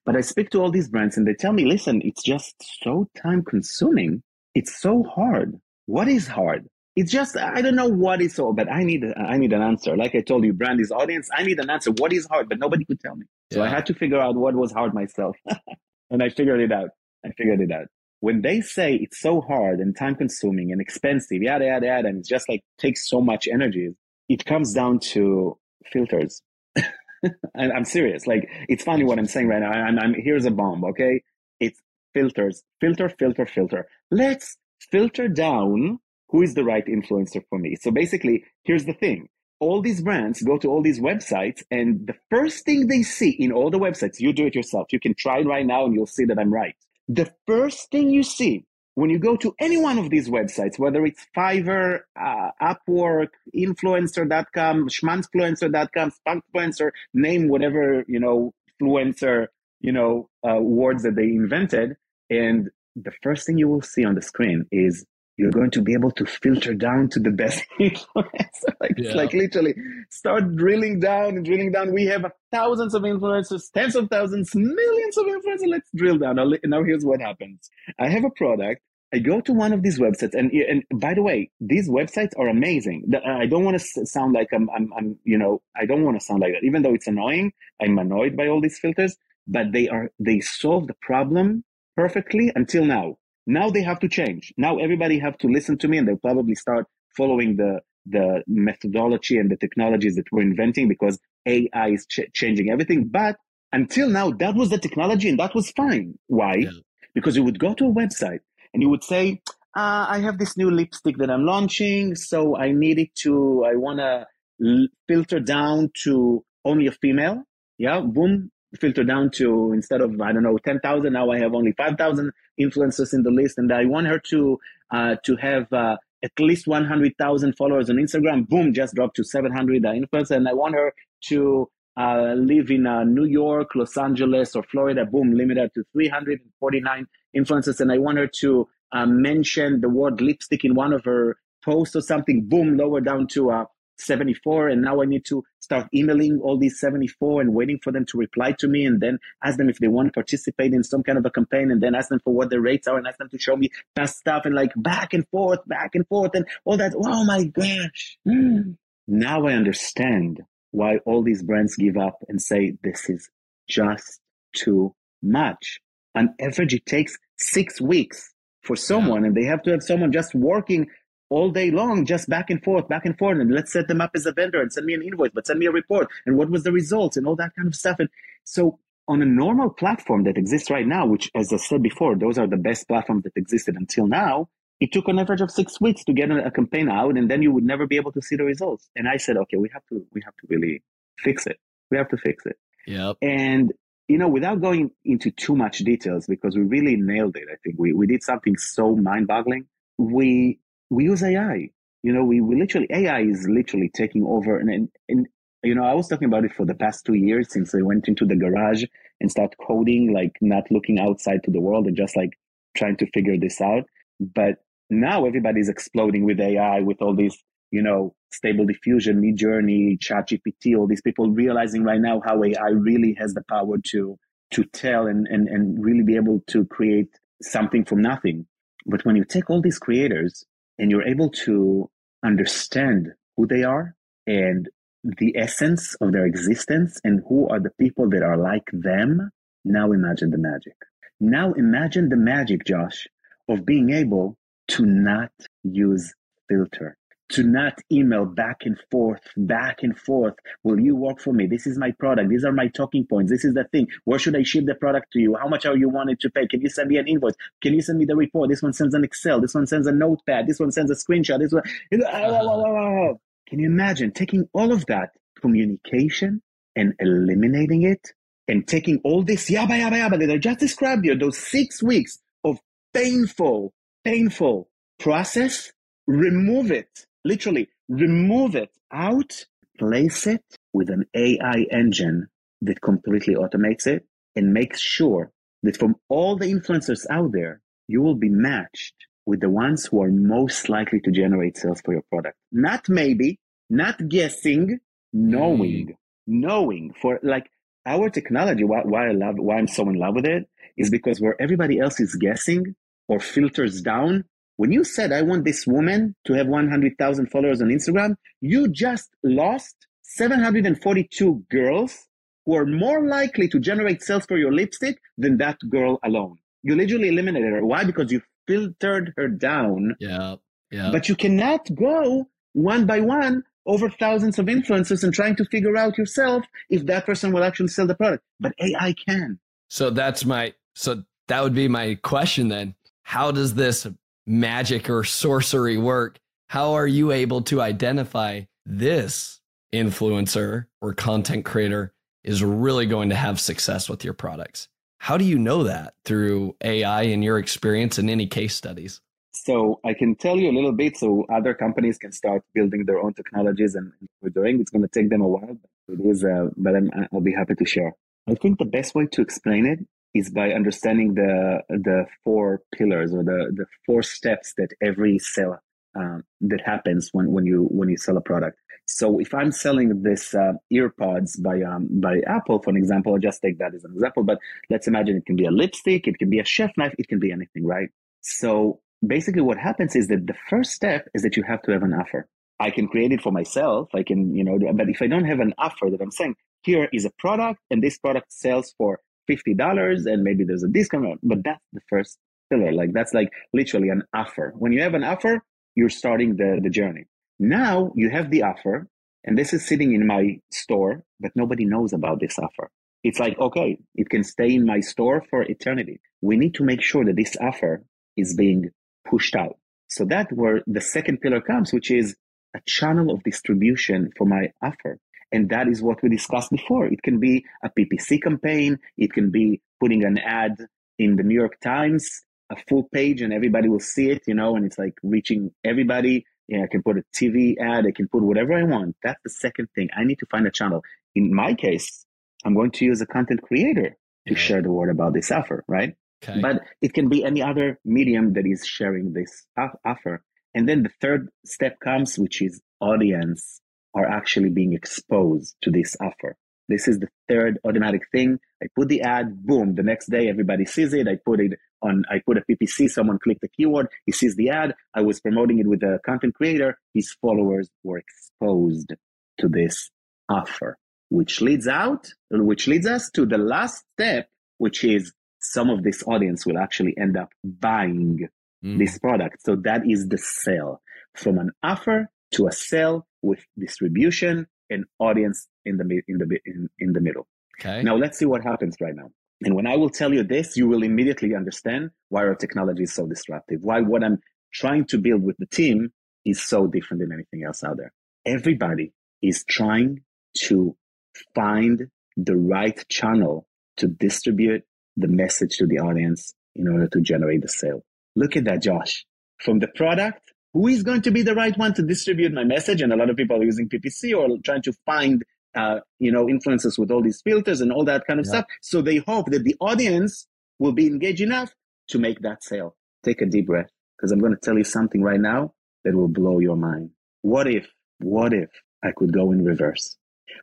But I speak to all these brands and they tell me, listen, it's just so time consuming. It's so hard. What is hard? It's just I don't know what is so, but I need I need an answer. Like I told you, brand is audience. I need an answer. What is hard? But nobody could tell me. So yeah. I had to figure out what was hard myself, and I figured it out. I figured it out. When they say it's so hard and time consuming and expensive, yada yada yada, and it's just like takes so much energy, it comes down to filters. and I'm serious. Like it's funny what I'm saying right now. I'm, I'm here's a bomb. Okay, it's filters, filter, filter, filter. Let's filter down who is the right influencer for me? So basically, here's the thing. All these brands go to all these websites, and the first thing they see in all the websites, you do it yourself. You can try it right now and you'll see that I'm right. The first thing you see when you go to any one of these websites, whether it's Fiverr, uh, Upwork, influencer.com, schmanfluencer.com, spunkfluencer, name whatever, you know, influencer, you know, uh, words that they invented. And the first thing you will see on the screen is you're going to be able to filter down to the best influencer. like, yeah. like literally start drilling down and drilling down. We have thousands of influencers, tens of thousands, millions of influencers. Let's drill down. Now, now here's what happens. I have a product. I go to one of these websites, and and by the way, these websites are amazing. Uh, I don't want to sound like I'm, I'm, I'm, you know, I don't want to sound like that. Even though it's annoying, I'm annoyed by all these filters. But they are, they solve the problem perfectly until now. Now they have to change. Now everybody have to listen to me and they'll probably start following the, the methodology and the technologies that we're inventing because AI is ch- changing everything. But until now, that was the technology and that was fine. Why? Yeah. Because you would go to a website and you would say, uh, I have this new lipstick that I'm launching. So I need it to, I want to l- filter down to only a female. Yeah. Boom filter down to instead of I don't know ten thousand, now I have only five thousand influencers in the list, and I want her to uh, to have uh, at least one hundred thousand followers on Instagram. Boom, just dropped to seven hundred influencers, and I want her to uh, live in uh, New York, Los Angeles, or Florida. Boom, limited to three hundred and forty nine influencers, and I want her to uh, mention the word lipstick in one of her posts or something. Boom, lower down to uh, 74 and now i need to start emailing all these 74 and waiting for them to reply to me and then ask them if they want to participate in some kind of a campaign and then ask them for what their rates are and ask them to show me past stuff and like back and forth back and forth and all that. Oh my gosh. Hmm. Now i understand why all these brands give up and say this is just too much. On average it takes six weeks for someone yeah. and they have to have someone just working all day long, just back and forth, back and forth. And let's set them up as a vendor and send me an invoice, but send me a report and what was the results and all that kind of stuff. And so on a normal platform that exists right now, which, as I said before, those are the best platforms that existed until now, it took an average of six weeks to get a, campaign out, and then you would never be able to see the results. And I said, okay, we have to, we have to really fix it. We have to fix it. Yep. And you know, without going into too much details, because we really nailed it. I think we, we did something so mind boggling. We we use AI. You know, we, we literally, AI is literally taking over. And, and, and, you know, I was talking about it for the past two years since I went into the garage and start coding, like not looking outside to the world and just like trying to figure this out. But now everybody's exploding with AI, with all these, you know, stable diffusion, Midjourney, ChatGPT, all these people realizing right now how AI really has the power to to tell and, and, and really be able to create something from nothing. But when you take all these creators and you're able to understand who they are and the essence of their existence and who are the people that are like them, now imagine the magic. Now imagine the magic, Josh, of being able to not use filter to not email back and forth, back and forth. Will you work for me? This is my product. These are my talking points. This is the thing. Where should I ship the product to you? How much are you wanting to pay? Can you send me an invoice? Can you send me the report? This one sends an Excel. This one sends a notepad. This one sends a screenshot. This one. Uh-huh. Can you imagine taking all of that communication and eliminating it and taking all this yabba yabba yabba that I just described you, those six weeks of painful, painful process, remove it literally remove it out, place it with an AI engine that completely automates it and makes sure that from all the influencers out there, you will be matched with the ones who are most likely to generate sales for your product. Not maybe, not guessing, knowing, mm. knowing for like our technology, why, why I love, why I'm so in love with it is because where everybody else is guessing or filters down, when you said, I want this woman to have 100,000 followers on Instagram, you just lost 742 girls who are more likely to generate sales for your lipstick than that girl alone. You literally eliminated her. Why? Because you filtered her down. Yeah. Yeah. But you cannot go one by one over thousands of influencers and trying to figure out yourself if that person will actually sell the product. But AI can. So that's my so that would be my question then. How does this magic or sorcery work, how are you able to identify this influencer or content creator is really going to have success with your products? How do you know that through AI and your experience in any case studies? So I can tell you a little bit so other companies can start building their own technologies and we're doing. It's going to take them a while, but it is, uh, but I'm, I'll be happy to share. I think the best way to explain it is by understanding the the four pillars or the the four steps that every sale um, that happens when when you when you sell a product. So if I'm selling this uh, earpods by um, by Apple, for an example, I'll just take that as an example. But let's imagine it can be a lipstick, it can be a chef knife, it can be anything, right? So basically, what happens is that the first step is that you have to have an offer. I can create it for myself. I can, you know, but if I don't have an offer that I'm saying, here is a product, and this product sells for fifty dollars, and maybe there's a discount, but that's the first pillar. Like that's like literally an offer. When you have an offer, you're starting the the journey. Now you have the offer, and this is sitting in my store, but nobody knows about this offer. It's like, okay, it can stay in my store for eternity. We need to make sure that this offer is being pushed out. So that where the second pillar comes, which is a channel of distribution for my offer. And that is what we discussed before. It can be a PPC campaign. It can be putting an ad in the New York Times, a full page and everybody will see it, you know, and it's like reaching everybody. Yeah, I can put a TV ad, I can put whatever I want. That's the second thing. I need to find a channel. In my case, I'm going to use a content creator to share the word about this offer, right? Okay. But it can be any other medium that is sharing this offer. And then the third step comes, which is audience are actually being exposed to this offer. This is the third automatic thing. I put the ad, boom, the next day everybody sees it. I put it on, I put a PPC, someone clicked the keyword, he sees the ad. I was promoting it with a content creator. His followers were exposed to this offer, which leads out, which leads us to the last step, which is some of this audience will actually end up buying mm. this product. So that is the sale from an offer to a sale with distribution and audience in the in the in, in the middle. Okay. Now let's see what happens right now. And when I will tell you this, you will immediately understand why our technology is so disruptive. Why what I'm trying to build with the team is so different than anything else out there. Everybody is trying to find the right channel to distribute the message to the audience in order to generate the sale. Look at that, Josh. From the product, who is going to be the right one to distribute my message? And a lot of people are using PPC or trying to find, uh, you know, influencers with all these filters and all that kind of yeah. stuff. So they hope that the audience will be engaged enough to make that sale. Take a deep breath because I'm going to tell you something right now that will blow your mind. What if, what if I could go in reverse?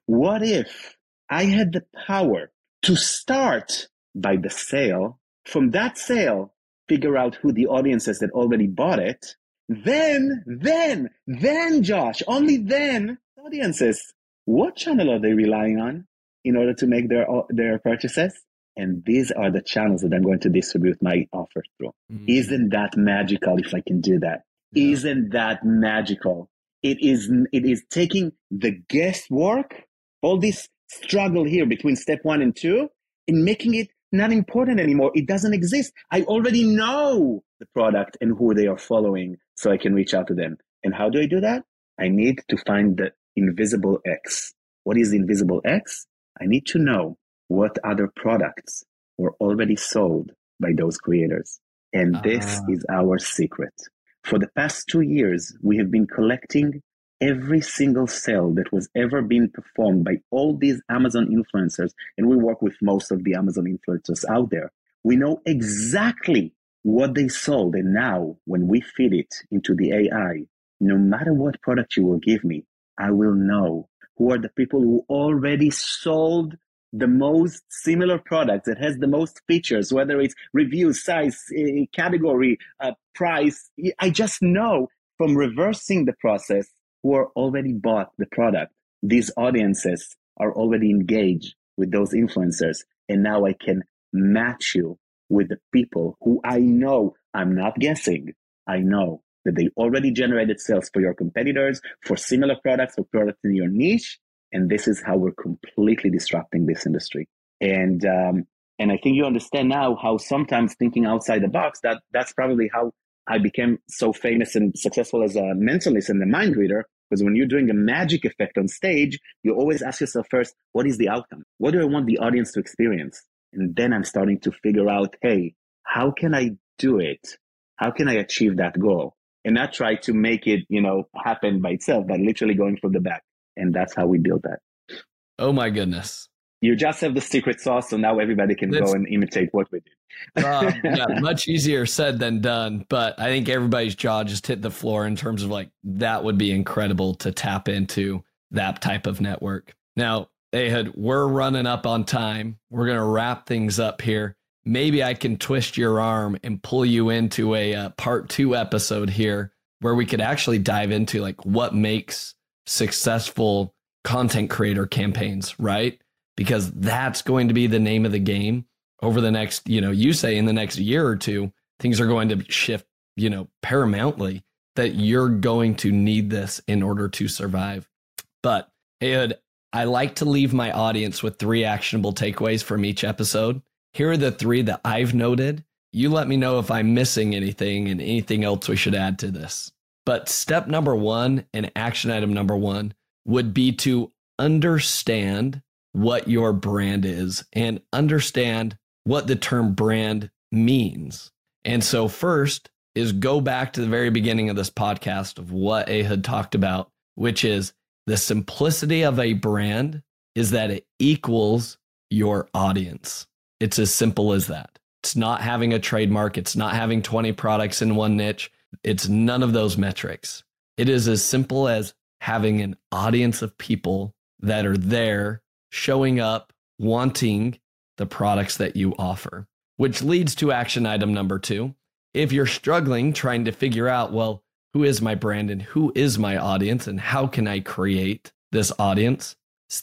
What if I had the power to start by the sale. From that sale, figure out who the audiences that already bought it. Then, then, then, Josh, only then, audiences, what channel are they relying on in order to make their their purchases? And these are the channels that I'm going to distribute my offer through. Mm-hmm. Isn't that magical if I can do that? Yeah. Isn't that magical? It is, it is taking the guesswork, all this struggle here between step one and two, and making it not important anymore. It doesn't exist. I already know the product and who they are following so I can reach out to them. And how do I do that? I need to find the invisible X. What is the invisible X? I need to know what other products were already sold by those creators. And this uh. is our secret. For the past two years, we have been collecting every single sale that was ever being performed by all these Amazon influencers, and we work with most of the Amazon influencers out there, we know exactly what they sold. And now, when we feed it into the AI, no matter what product you will give me, I will know who are the people who already sold the most similar product that has the most features, whether it's review, size, eh, category, uh, price. I just know from reversing the process who are already bought the product. These audiences are already engaged with those influencers. And now I can match you with the people who I know I'm not guessing. I know that they already generated sales for your competitors, for similar products or products in your niche. And this is how we're completely disrupting this industry. And, um, and I think you understand now how sometimes thinking outside the box, that that's probably how I became so famous and successful as a mentalist and a mind reader because when you're doing a magic effect on stage, you always ask yourself first, what is the outcome? What do I want the audience to experience? And then I'm starting to figure out, hey, how can I do it? How can I achieve that goal? And not try to make it, you know, happen by itself, but literally going from the back. And that's how we build that. Oh my goodness. you just have the secret sauce, so now everybody can it's, go and imitate what we did. uh, yeah, much easier said than done. But I think everybody's jaw just hit the floor in terms of like that would be incredible to tap into that type of network. Now, Ehud, we're running up on time. We're gonna wrap things up here. Maybe I can twist your arm and pull you into a uh, part two episode here where we could actually dive into like what makes successful content creator campaigns, right? because that's going to be the name of the game over the next, you know, you say in the next year or two, things are going to shift, you know, paramountly that you're going to need this in order to survive. But Ehud, I like to leave my audience with three actionable takeaways from each episode. Here are the three that I've noted. You let me know if I'm missing anything and anything else we should add to this. But step number one and action item number one would be to understand what your brand is and understand what the term brand means. And so, first is go back to the very beginning of this podcast of what Ehud talked about, which is the simplicity of a brand is that it equals your audience. It's as simple as that. It's not having a trademark, it's not having 20 products in one niche, it's none of those metrics. It is as simple as having an audience of people that are there showing up wanting the products that you offer, which leads to action item number two. If you're struggling trying to figure out, well, who is my brand and who is my audience and how can I create this audience?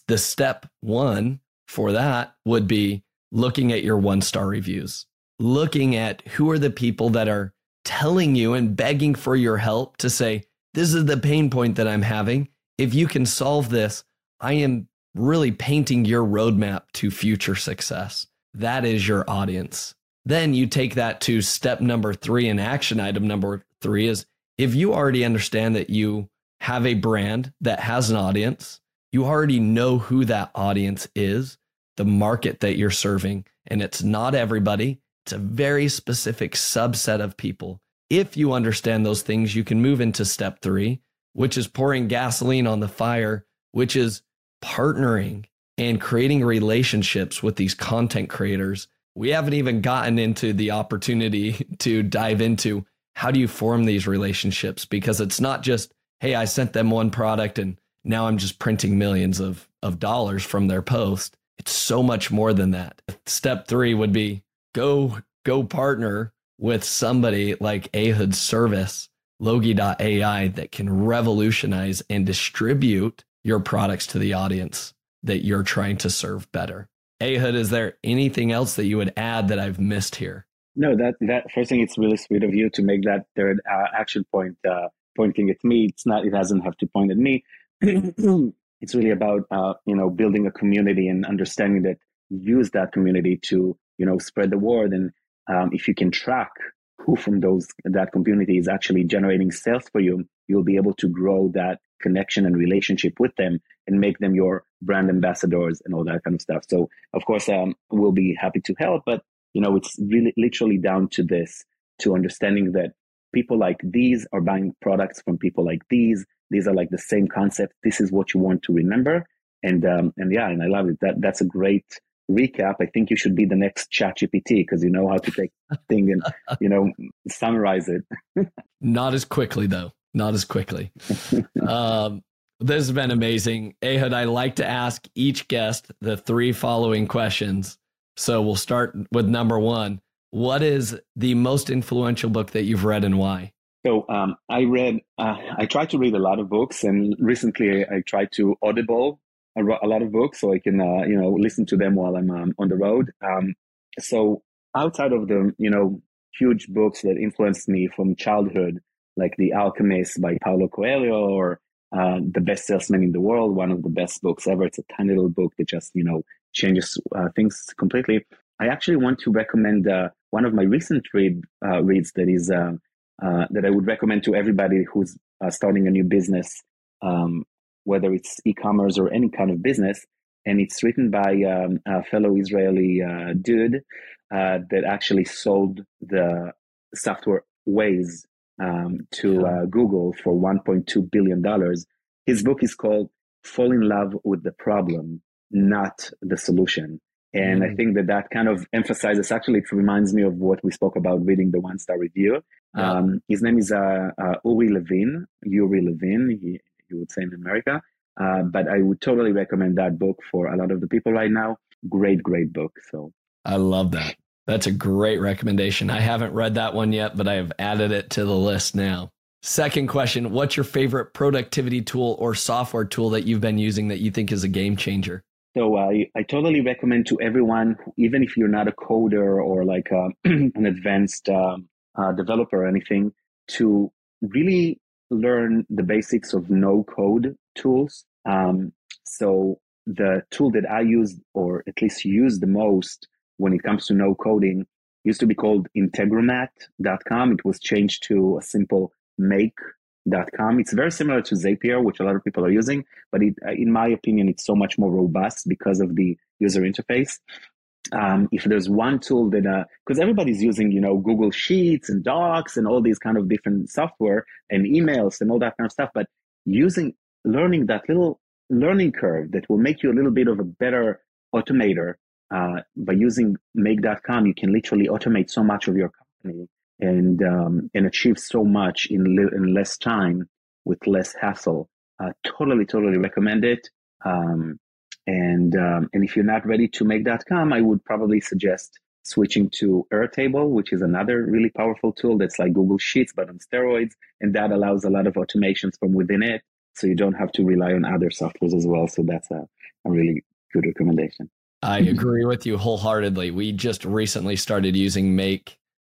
The step one for that would be looking at your one star reviews, looking at who are the people that are telling you and begging for your help to say, this is the pain point that I'm having. If you can solve this, I am really painting your roadmap to future success. That is your audience. Then you take that to step number three and action item number three is if you already understand that you have a brand that has an audience, you already know who that audience is, the market that you're serving, and it's not everybody, it's a very specific subset of people. If you understand those things, you can move into step three, which is pouring gasoline on the fire, which is partnering and creating relationships with these content creators. We haven't even gotten into the opportunity to dive into how do you form these relationships because it's not just, hey, I sent them one product and now I'm just printing millions of, of dollars from their post. It's so much more than that. Step three would be go go partner with somebody like Ehud Segev's, Logie.ai that can revolutionize and distribute your products to the audience that you're trying to serve better. Ehud, is there anything else that you would add that I've missed here? No, that that first thing, it's really sweet of you to make that third uh, action point uh, pointing at me. It's not; it doesn't have to point at me. it's really about uh, you know building a community and understanding that use that community to you know spread the word. And um, if you can track who from those that community is actually generating sales for you, you'll be able to grow that connection and relationship with them and make them your brand ambassadors and all that kind of stuff. So of course, um, we'll be happy to help, but you know, it's really literally down to this, to understanding that people like these are buying products from people like these. These are like the same concept. This is what you want to remember. And, um, and yeah, and I love it. That, that's a great recap. I think you should be the next chat GPT because you know how to take thing and, you know, summarize it. Not as quickly though not as quickly. um, this has been amazing. Ehud, I like to ask each guest the three following questions. So we'll start with number one. What is the most influential book that you've read and why? So um, I read, uh, I try to read a lot of books, and recently I tried to audible a, a lot of books so I can, uh, you know, listen to them while I'm um, on the road. Um, so outside of the, you know, huge books that influenced me from childhood, like The Alchemist by Paulo Coelho or uh, The Best Salesman in the World, one of the best books ever. It's a tiny little book that just, you know, changes uh, things completely. I actually want to recommend uh, one of my recent read uh, reads that is uh, uh, that I would recommend to everybody who's starting a new business, um, whether it's e-commerce or any kind of business. And it's written by um, a fellow Israeli dude that actually sold the software Waze um, to uh, Google for 1.2 billion dollars. His book is called "Fall in Love with the Problem," not the solution. And mm. I think that that kind of emphasizes, actually, it reminds me of what we spoke about reading the one star review. Yeah. Um, his name is uh, uh, Uri Levine, Uri Levin, he, you would say in America. Uh, but I would totally recommend that book for a lot of the people right now. Great, great book. So I love that. That's a great recommendation. I haven't read that one yet, but I have added it to the list now. Second question What's your favorite productivity tool or software tool that you've been using that you think is a game changer? So I, I totally recommend to everyone, even if you're not a coder or like a, an advanced um, uh, developer or anything, to really learn the basics of no code tools. Um, so the tool that I use, or at least use the most when it comes to no coding, used to be called Integromat.com. It was changed to a simple make.com. It's very similar to Zapier, which a lot of people are using, but it, in my opinion, it's so much more robust because of the user interface. Um, if there's one tool that, because uh, everybody's using, you know, Google Sheets and Docs and all these kind of different software and emails and all that kind of stuff, but using, learning that little learning curve that will make you a little bit of a better automator uh, by using make.com, you can literally automate so much of your company and um, and achieve so much in, li- in less time with less hassle. Uh, totally, totally recommend it. Um, and um, and if you're not ready to make.com, I would probably suggest switching to Airtable, which is another really powerful tool that's like Google Sheets but on steroids, and that allows a lot of automations from within it, so you don't have to rely on other softwares as well. So that's a, a really good recommendation. I agree with you wholeheartedly. We just recently started using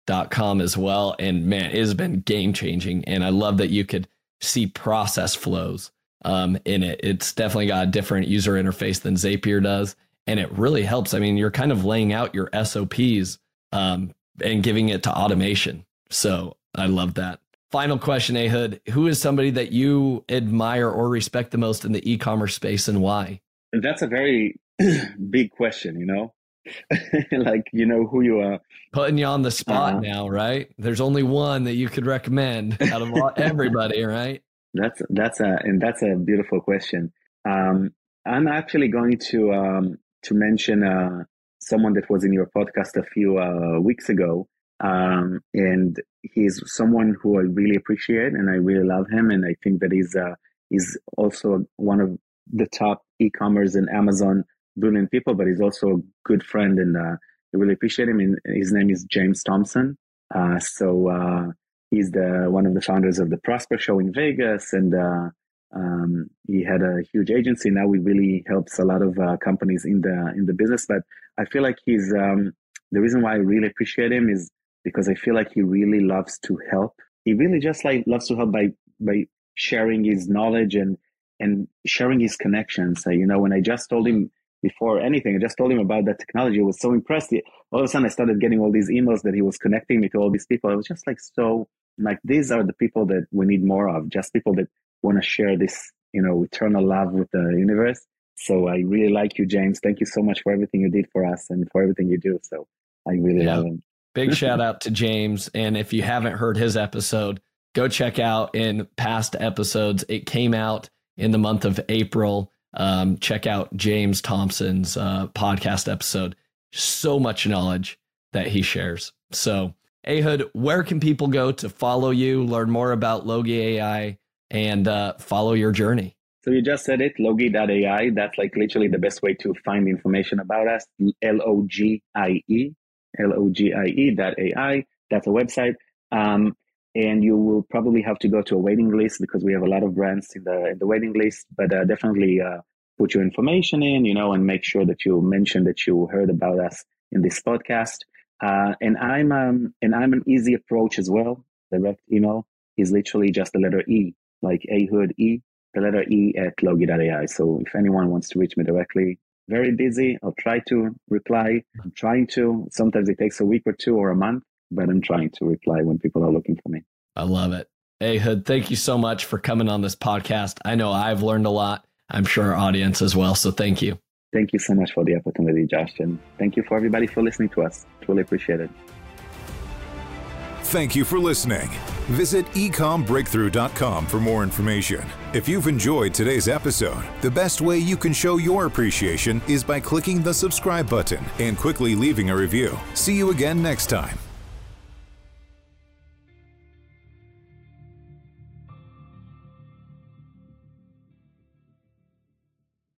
make.com as well. And man, it has been game changing. And I love that you could see process flows um, in it. It's definitely got a different user interface than Zapier does. And it really helps. I mean, you're kind of laying out your SOPs um, and giving it to automation. So I love that. Final question, Ehud. Who is somebody that you admire or respect the most in the e commerce space and why? That's a very big question, you know? like, you know who you are. Putting you on the spot uh, now, right? There's only one that you could recommend out of everybody, right? That's that's a and that's a beautiful question. Um, I'm actually going to um, to mention uh, someone that was in your podcast a few uh, weeks ago, um, and he's someone who I really appreciate and I really love him, and I think that he's uh, he's also one of the top e-commerce and Amazon brilliant people, but he's also a good friend, and uh, I really appreciate him. And his name is James Thompson. Uh, so uh, he's the one of the founders of the Prosper Show in Vegas, and uh, um, he had a huge agency. Now he really helps a lot of uh, companies in the in the business. But I feel like he's um, the reason why I really appreciate him is because I feel like he really loves to help. He really just like loves to help by by sharing his knowledge and and sharing his connections. Uh, you know, when I just told him before anything. I just told him about that technology. I was so impressed. All of a sudden, I started getting all these emails that he was connecting me to all these people. I was just like, so, like, these are the people that we need more of, just people that want to share this, you know, eternal love with the universe. So I really like you, James. Thank you so much for everything you did for us and for everything you do. So I really yeah. love him. Big shout out to James. And if you haven't heard his episode, go check out in past episodes. It came out in the month of April um, check out James Thompson's uh, podcast episode. So much knowledge that he shares. So, Ehud, where can people go to follow you, learn more about Logie AI, and uh, follow your journey? So you just said it, logie.ai. That's like literally the best way to find information about us. L O G I E, L O G I E dot AI. That's a website. Um, and you will probably have to go to a waiting list because we have a lot of brands in the in the waiting list. But uh, definitely uh, put your information in, you know, and make sure that you mention that you heard about us in this podcast. Uh, and I'm um, and I'm an easy approach as well. Direct email is literally just the letter E, like A Hood E, the letter E at logie.ai. So if anyone wants to reach me directly, very busy. I'll try to reply. I'm trying to. Sometimes it takes a week or two or a month, but I'm trying to reply when people are looking for me. I love it. Ehud, thank you so much for coming on this podcast. I know I've learned a lot. I'm sure our audience as well. So thank you. Thank you so much for the opportunity, Josh. And thank you for everybody for listening to us. Truly appreciate it. Thank you for listening. Visit ecombreakthrough.com for more information. If you've enjoyed today's episode, the best way you can show your appreciation is by clicking the subscribe button and quickly leaving a review. See you again next time